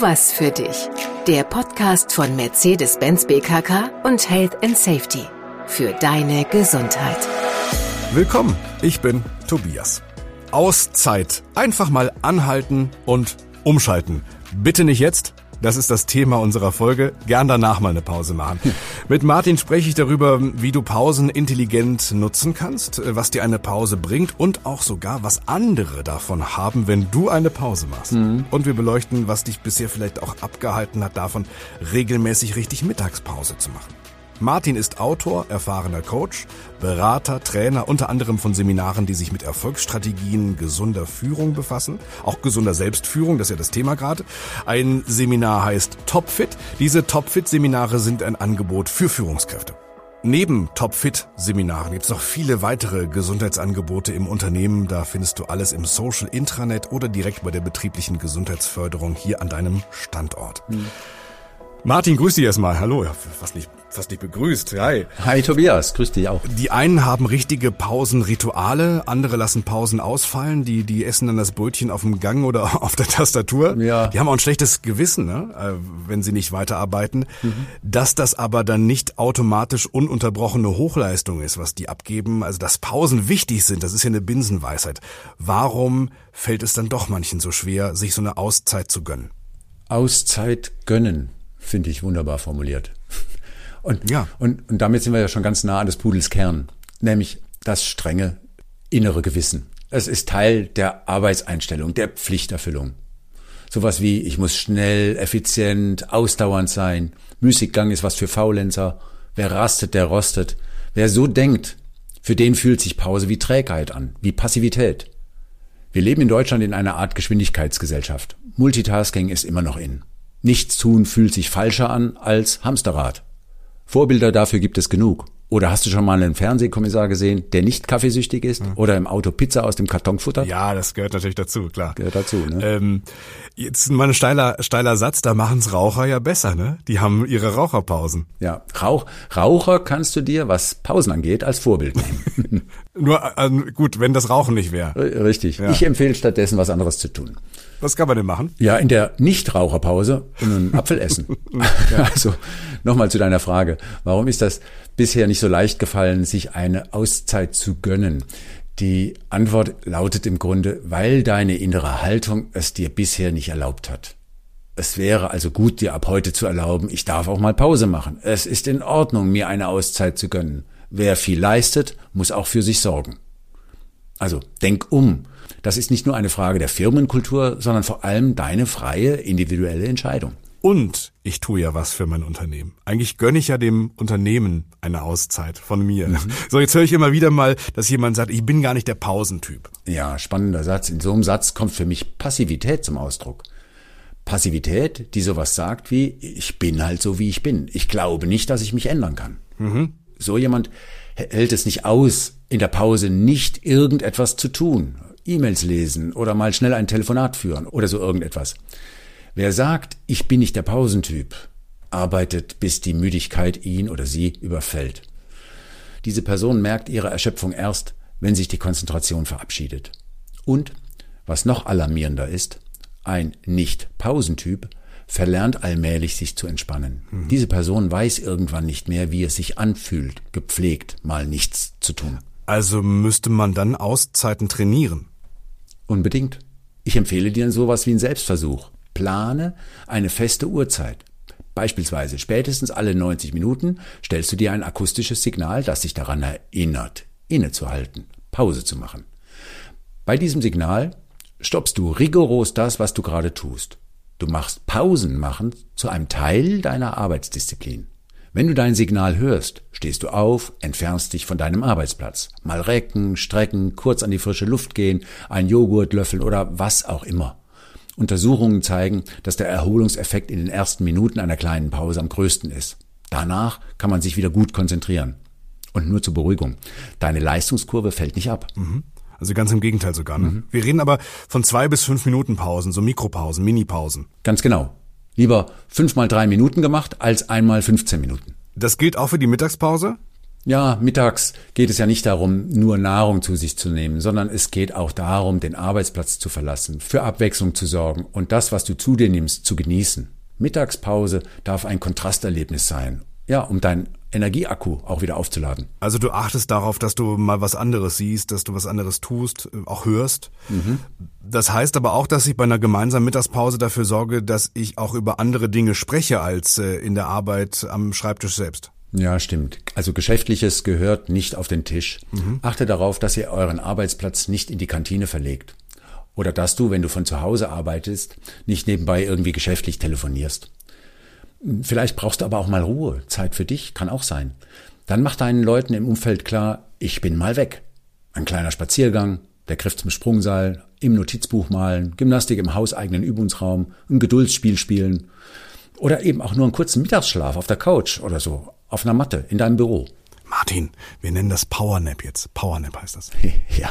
Was für dich. Der Podcast von Mercedes-Benz BKK und Health and Safety. Für deine Gesundheit. Willkommen, ich bin Tobias. Auszeit. Einfach mal anhalten und umschalten. Bitte nicht jetzt, das ist das Thema unserer Folge. Gern danach mal eine Pause machen. Mit Martin spreche ich darüber, wie du Pausen intelligent nutzen kannst, was dir eine Pause bringt und auch sogar, was andere davon haben, wenn du eine Pause machst. Mhm. Und wir beleuchten, was dich bisher vielleicht auch abgehalten hat, davon regelmäßig richtig Mittagspause zu machen. Martin ist Autor, erfahrener Coach, Berater, Trainer, unter anderem von Seminaren, die sich mit Erfolgsstrategien gesunder Führung befassen, auch gesunder Selbstführung, das ist ja das Thema gerade. Ein Seminar heißt Topfit. Diese Topfit-Seminare sind ein Angebot für Führungskräfte. Neben Topfit-Seminaren gibt es noch viele weitere Gesundheitsangebote im Unternehmen. Da findest du alles im Social Intranet oder direkt bei der betrieblichen Gesundheitsförderung hier an deinem Standort. Mhm. Martin, grüß dich erstmal. Hallo. Ja, fast nicht, fast nicht begrüßt. Hi. Hi Tobias, grüß dich auch. Die einen haben richtige Pausenrituale, andere lassen Pausen ausfallen. Die, die essen dann das Brötchen auf dem Gang oder auf der Tastatur. Ja. Die haben auch ein schlechtes Gewissen, ne? Äh, wenn sie nicht weiterarbeiten. Mhm. Dass das aber dann nicht automatisch ununterbrochene Hochleistung ist, was die abgeben. Also, dass Pausen wichtig sind, das ist ja eine Binsenweisheit. Warum fällt es dann doch manchen so schwer, sich so eine Auszeit zu gönnen? Auszeit gönnen finde ich wunderbar formuliert. Und, ja. und, und damit sind wir ja schon ganz nah an des Pudels Kern, nämlich das strenge innere Gewissen. Es ist Teil der Arbeitseinstellung, der Pflichterfüllung. Sowas wie, ich muss schnell, effizient, ausdauernd sein. Müßiggang ist was für Faulenzer. Wer rastet, der rostet. Wer so denkt, für den fühlt sich Pause wie Trägheit an, wie Passivität. Wir leben in Deutschland in einer Art Geschwindigkeitsgesellschaft. Multitasking ist immer noch in. Nichts tun fühlt sich falscher an als Hamsterrad. Vorbilder dafür gibt es genug. Oder hast du schon mal einen Fernsehkommissar gesehen, der nicht kaffeesüchtig ist? Mhm. Oder im Auto Pizza aus dem Karton futtert? Ja, das gehört natürlich dazu, klar. Gehört dazu, ne? Ähm, jetzt mal ein steiler, steiler Satz, da machen's Raucher ja besser, ne? Die haben ihre Raucherpausen. Ja, Rauch, Raucher kannst du dir, was Pausen angeht, als Vorbild nehmen. Nur, äh, gut, wenn das Rauchen nicht wäre. Richtig. Ja. Ich empfehle stattdessen, was anderes zu tun. Was kann man denn machen? Ja, in der Nichtraucherpause einen Apfel essen. ja. Also nochmal zu deiner Frage. Warum ist das bisher nicht so leicht gefallen, sich eine Auszeit zu gönnen? Die Antwort lautet im Grunde, weil deine innere Haltung es dir bisher nicht erlaubt hat. Es wäre also gut, dir ab heute zu erlauben, ich darf auch mal Pause machen. Es ist in Ordnung, mir eine Auszeit zu gönnen. Wer viel leistet, muss auch für sich sorgen. Also denk um das ist nicht nur eine Frage der Firmenkultur, sondern vor allem deine freie individuelle Entscheidung. Und ich tue ja was für mein Unternehmen. Eigentlich gönne ich ja dem Unternehmen eine Auszeit von mir. Mhm. So, jetzt höre ich immer wieder mal, dass jemand sagt, ich bin gar nicht der Pausentyp. Ja, spannender Satz. In so einem Satz kommt für mich Passivität zum Ausdruck. Passivität, die sowas sagt wie, ich bin halt so, wie ich bin. Ich glaube nicht, dass ich mich ändern kann. Mhm. So jemand hält es nicht aus, in der Pause nicht irgendetwas zu tun. E-Mails lesen oder mal schnell ein Telefonat führen oder so irgendetwas. Wer sagt, ich bin nicht der Pausentyp, arbeitet, bis die Müdigkeit ihn oder sie überfällt. Diese Person merkt ihre Erschöpfung erst, wenn sich die Konzentration verabschiedet. Und, was noch alarmierender ist, ein Nicht-Pausentyp verlernt allmählich sich zu entspannen. Mhm. Diese Person weiß irgendwann nicht mehr, wie es sich anfühlt, gepflegt mal nichts zu tun. Also müsste man dann Auszeiten trainieren. Unbedingt. Ich empfehle dir sowas wie einen Selbstversuch. Plane eine feste Uhrzeit. Beispielsweise spätestens alle 90 Minuten stellst du dir ein akustisches Signal, das dich daran erinnert, innezuhalten, Pause zu machen. Bei diesem Signal stoppst du rigoros das, was du gerade tust. Du machst Pausen machen zu einem Teil deiner Arbeitsdisziplin. Wenn du dein Signal hörst, stehst du auf, entfernst dich von deinem Arbeitsplatz. Mal recken, strecken, kurz an die frische Luft gehen, ein Joghurt löffeln oder was auch immer. Untersuchungen zeigen, dass der Erholungseffekt in den ersten Minuten einer kleinen Pause am größten ist. Danach kann man sich wieder gut konzentrieren. Und nur zur Beruhigung. Deine Leistungskurve fällt nicht ab. Mhm. Also ganz im Gegenteil sogar. Ne? Mhm. Wir reden aber von zwei bis fünf Minuten Pausen, so Mikropausen, Minipausen. Ganz genau. Lieber fünf mal drei Minuten gemacht als einmal 15 Minuten. Das gilt auch für die Mittagspause? Ja, mittags geht es ja nicht darum, nur Nahrung zu sich zu nehmen, sondern es geht auch darum, den Arbeitsplatz zu verlassen, für Abwechslung zu sorgen und das, was du zu dir nimmst, zu genießen. Mittagspause darf ein Kontrasterlebnis sein. Ja, um dein Energieakku auch wieder aufzuladen. Also du achtest darauf, dass du mal was anderes siehst, dass du was anderes tust, äh, auch hörst. Mhm. Das heißt aber auch, dass ich bei einer gemeinsamen Mittagspause dafür sorge, dass ich auch über andere Dinge spreche als äh, in der Arbeit am Schreibtisch selbst. Ja, stimmt. Also Geschäftliches gehört nicht auf den Tisch. Mhm. Achte darauf, dass ihr euren Arbeitsplatz nicht in die Kantine verlegt. Oder dass du, wenn du von zu Hause arbeitest, nicht nebenbei irgendwie geschäftlich telefonierst. Vielleicht brauchst du aber auch mal Ruhe, Zeit für dich, kann auch sein. Dann mach deinen Leuten im Umfeld klar, ich bin mal weg. Ein kleiner Spaziergang, der Griff zum Sprungseil, im Notizbuch malen, Gymnastik im hauseigenen Übungsraum, ein Geduldsspiel spielen oder eben auch nur einen kurzen Mittagsschlaf auf der Couch oder so auf einer Matte in deinem Büro. Martin, wir nennen das Powernap jetzt. Powernap heißt das. ja.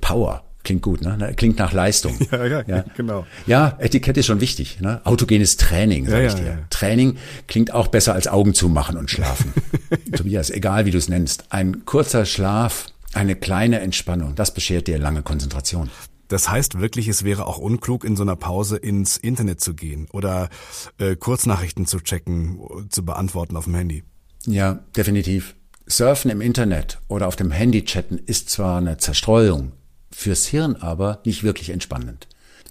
Power. Klingt gut, ne? Klingt nach Leistung. Ja, ja, ja, genau. Ja, Etikett ist schon wichtig. Ne? Autogenes Training, sag ja, ich dir. Ja, ja. Training klingt auch besser als Augen zumachen und schlafen. Tobias, egal wie du es nennst. Ein kurzer Schlaf, eine kleine Entspannung, das beschert dir lange Konzentration. Das heißt wirklich, es wäre auch unklug, in so einer Pause ins Internet zu gehen oder äh, Kurznachrichten zu checken, zu beantworten auf dem Handy. Ja, definitiv. Surfen im Internet oder auf dem Handy chatten ist zwar eine Zerstreuung, fürs Hirn aber nicht wirklich entspannend.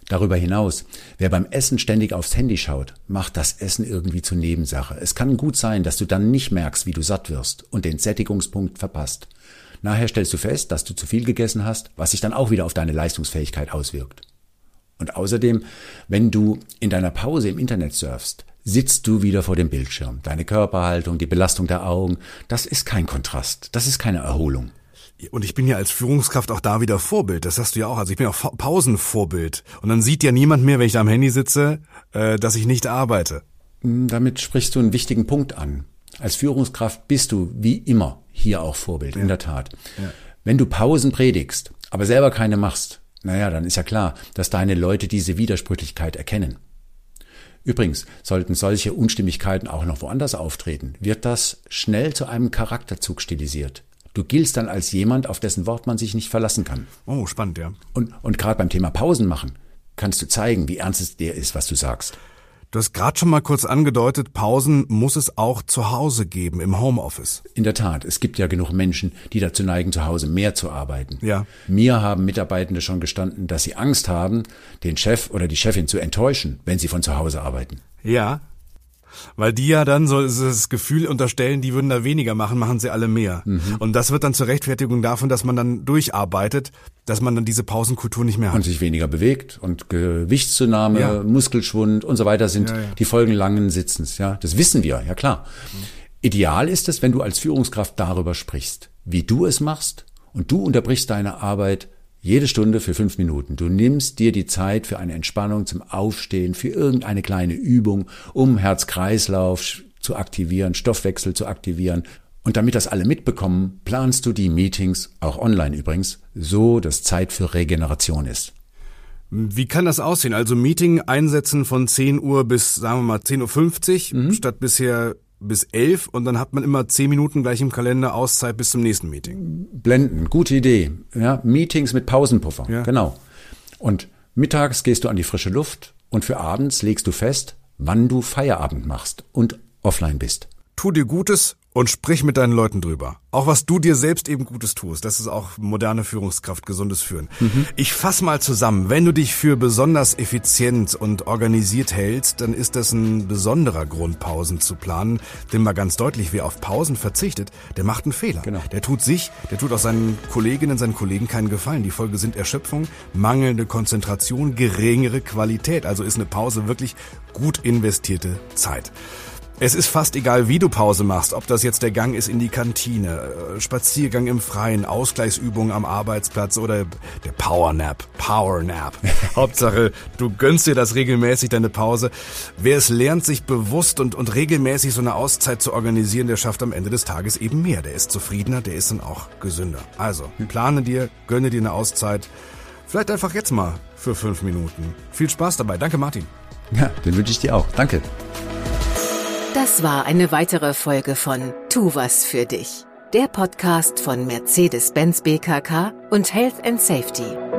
Darüber hinaus, wer beim Essen ständig aufs Handy schaut, macht das Essen irgendwie zur Nebensache. Es kann gut sein, dass du dann nicht merkst, wie du satt wirst und den Sättigungspunkt verpasst. Nachher stellst du fest, dass du zu viel gegessen hast, was sich dann auch wieder auf deine Leistungsfähigkeit auswirkt. Und außerdem, wenn du in deiner Pause im Internet surfst, sitzt du wieder vor dem Bildschirm. Deine Körperhaltung, die Belastung der Augen, das ist kein Kontrast, das ist keine Erholung. Und ich bin ja als Führungskraft auch da wieder Vorbild. Das hast du ja auch. Also ich bin auch Pausenvorbild. Und dann sieht ja niemand mehr, wenn ich da am Handy sitze, äh, dass ich nicht arbeite. Hm, damit sprichst du einen wichtigen Punkt an. Als Führungskraft bist du wie immer hier auch Vorbild, ja. in der Tat. Ja. Wenn du Pausen predigst, aber selber keine machst, naja, dann ist ja klar, dass deine Leute diese Widersprüchlichkeit erkennen. Übrigens, sollten solche Unstimmigkeiten auch noch woanders auftreten, wird das schnell zu einem Charakterzug stilisiert. Du giltst dann als jemand, auf dessen Wort man sich nicht verlassen kann. Oh, spannend, ja. Und, und gerade beim Thema Pausen machen kannst du zeigen, wie ernst es dir ist, was du sagst. Du hast gerade schon mal kurz angedeutet, Pausen muss es auch zu Hause geben, im Homeoffice. In der Tat, es gibt ja genug Menschen, die dazu neigen, zu Hause mehr zu arbeiten. Ja. Mir haben Mitarbeitende schon gestanden, dass sie Angst haben, den Chef oder die Chefin zu enttäuschen, wenn sie von zu Hause arbeiten. Ja, weil die ja dann so das Gefühl unterstellen, die würden da weniger machen, machen sie alle mehr. Mhm. Und das wird dann zur Rechtfertigung davon, dass man dann durcharbeitet, dass man dann diese Pausenkultur nicht mehr hat. Und sich weniger bewegt und Gewichtszunahme, ja. Muskelschwund und so weiter sind ja, ja. die Folgen langen Sitzens. Ja, das wissen wir, ja klar. Mhm. Ideal ist es, wenn du als Führungskraft darüber sprichst, wie du es machst und du unterbrichst deine Arbeit jede Stunde für fünf Minuten. Du nimmst dir die Zeit für eine Entspannung zum Aufstehen, für irgendeine kleine Übung, um Herz-Kreislauf zu aktivieren, Stoffwechsel zu aktivieren. Und damit das alle mitbekommen, planst du die Meetings, auch online übrigens, so, dass Zeit für Regeneration ist. Wie kann das aussehen? Also Meeting einsetzen von 10 Uhr bis, sagen wir mal, 10.50 Uhr, mhm. statt bisher bis elf und dann hat man immer zehn Minuten gleich im Kalender Auszeit bis zum nächsten Meeting. Blenden, gute Idee. Ja, Meetings mit Pausenpuffer, ja. genau. Und mittags gehst du an die frische Luft und für abends legst du fest, wann du Feierabend machst und offline bist. Tu dir Gutes und sprich mit deinen Leuten drüber. Auch was du dir selbst eben Gutes tust. Das ist auch moderne Führungskraft, gesundes Führen. Mhm. Ich fass mal zusammen. Wenn du dich für besonders effizient und organisiert hältst, dann ist das ein besonderer Grund, Pausen zu planen. Denn mal ganz deutlich, wer auf Pausen verzichtet, der macht einen Fehler. Genau. Der tut sich, der tut auch seinen Kolleginnen, seinen Kollegen keinen Gefallen. Die Folge sind Erschöpfung, mangelnde Konzentration, geringere Qualität. Also ist eine Pause wirklich gut investierte Zeit. Es ist fast egal, wie du Pause machst, ob das jetzt der Gang ist in die Kantine, äh, Spaziergang im Freien, Ausgleichsübungen am Arbeitsplatz oder der Powernap, Powernap. Hauptsache, du gönnst dir das regelmäßig, deine Pause. Wer es lernt, sich bewusst und, und regelmäßig so eine Auszeit zu organisieren, der schafft am Ende des Tages eben mehr. Der ist zufriedener, der ist dann auch gesünder. Also, plane dir, gönne dir eine Auszeit. Vielleicht einfach jetzt mal für fünf Minuten. Viel Spaß dabei. Danke, Martin. Ja, den wünsche ich dir auch. Danke. Das war eine weitere Folge von Tu was für dich, der Podcast von Mercedes-Benz BKK und Health and Safety.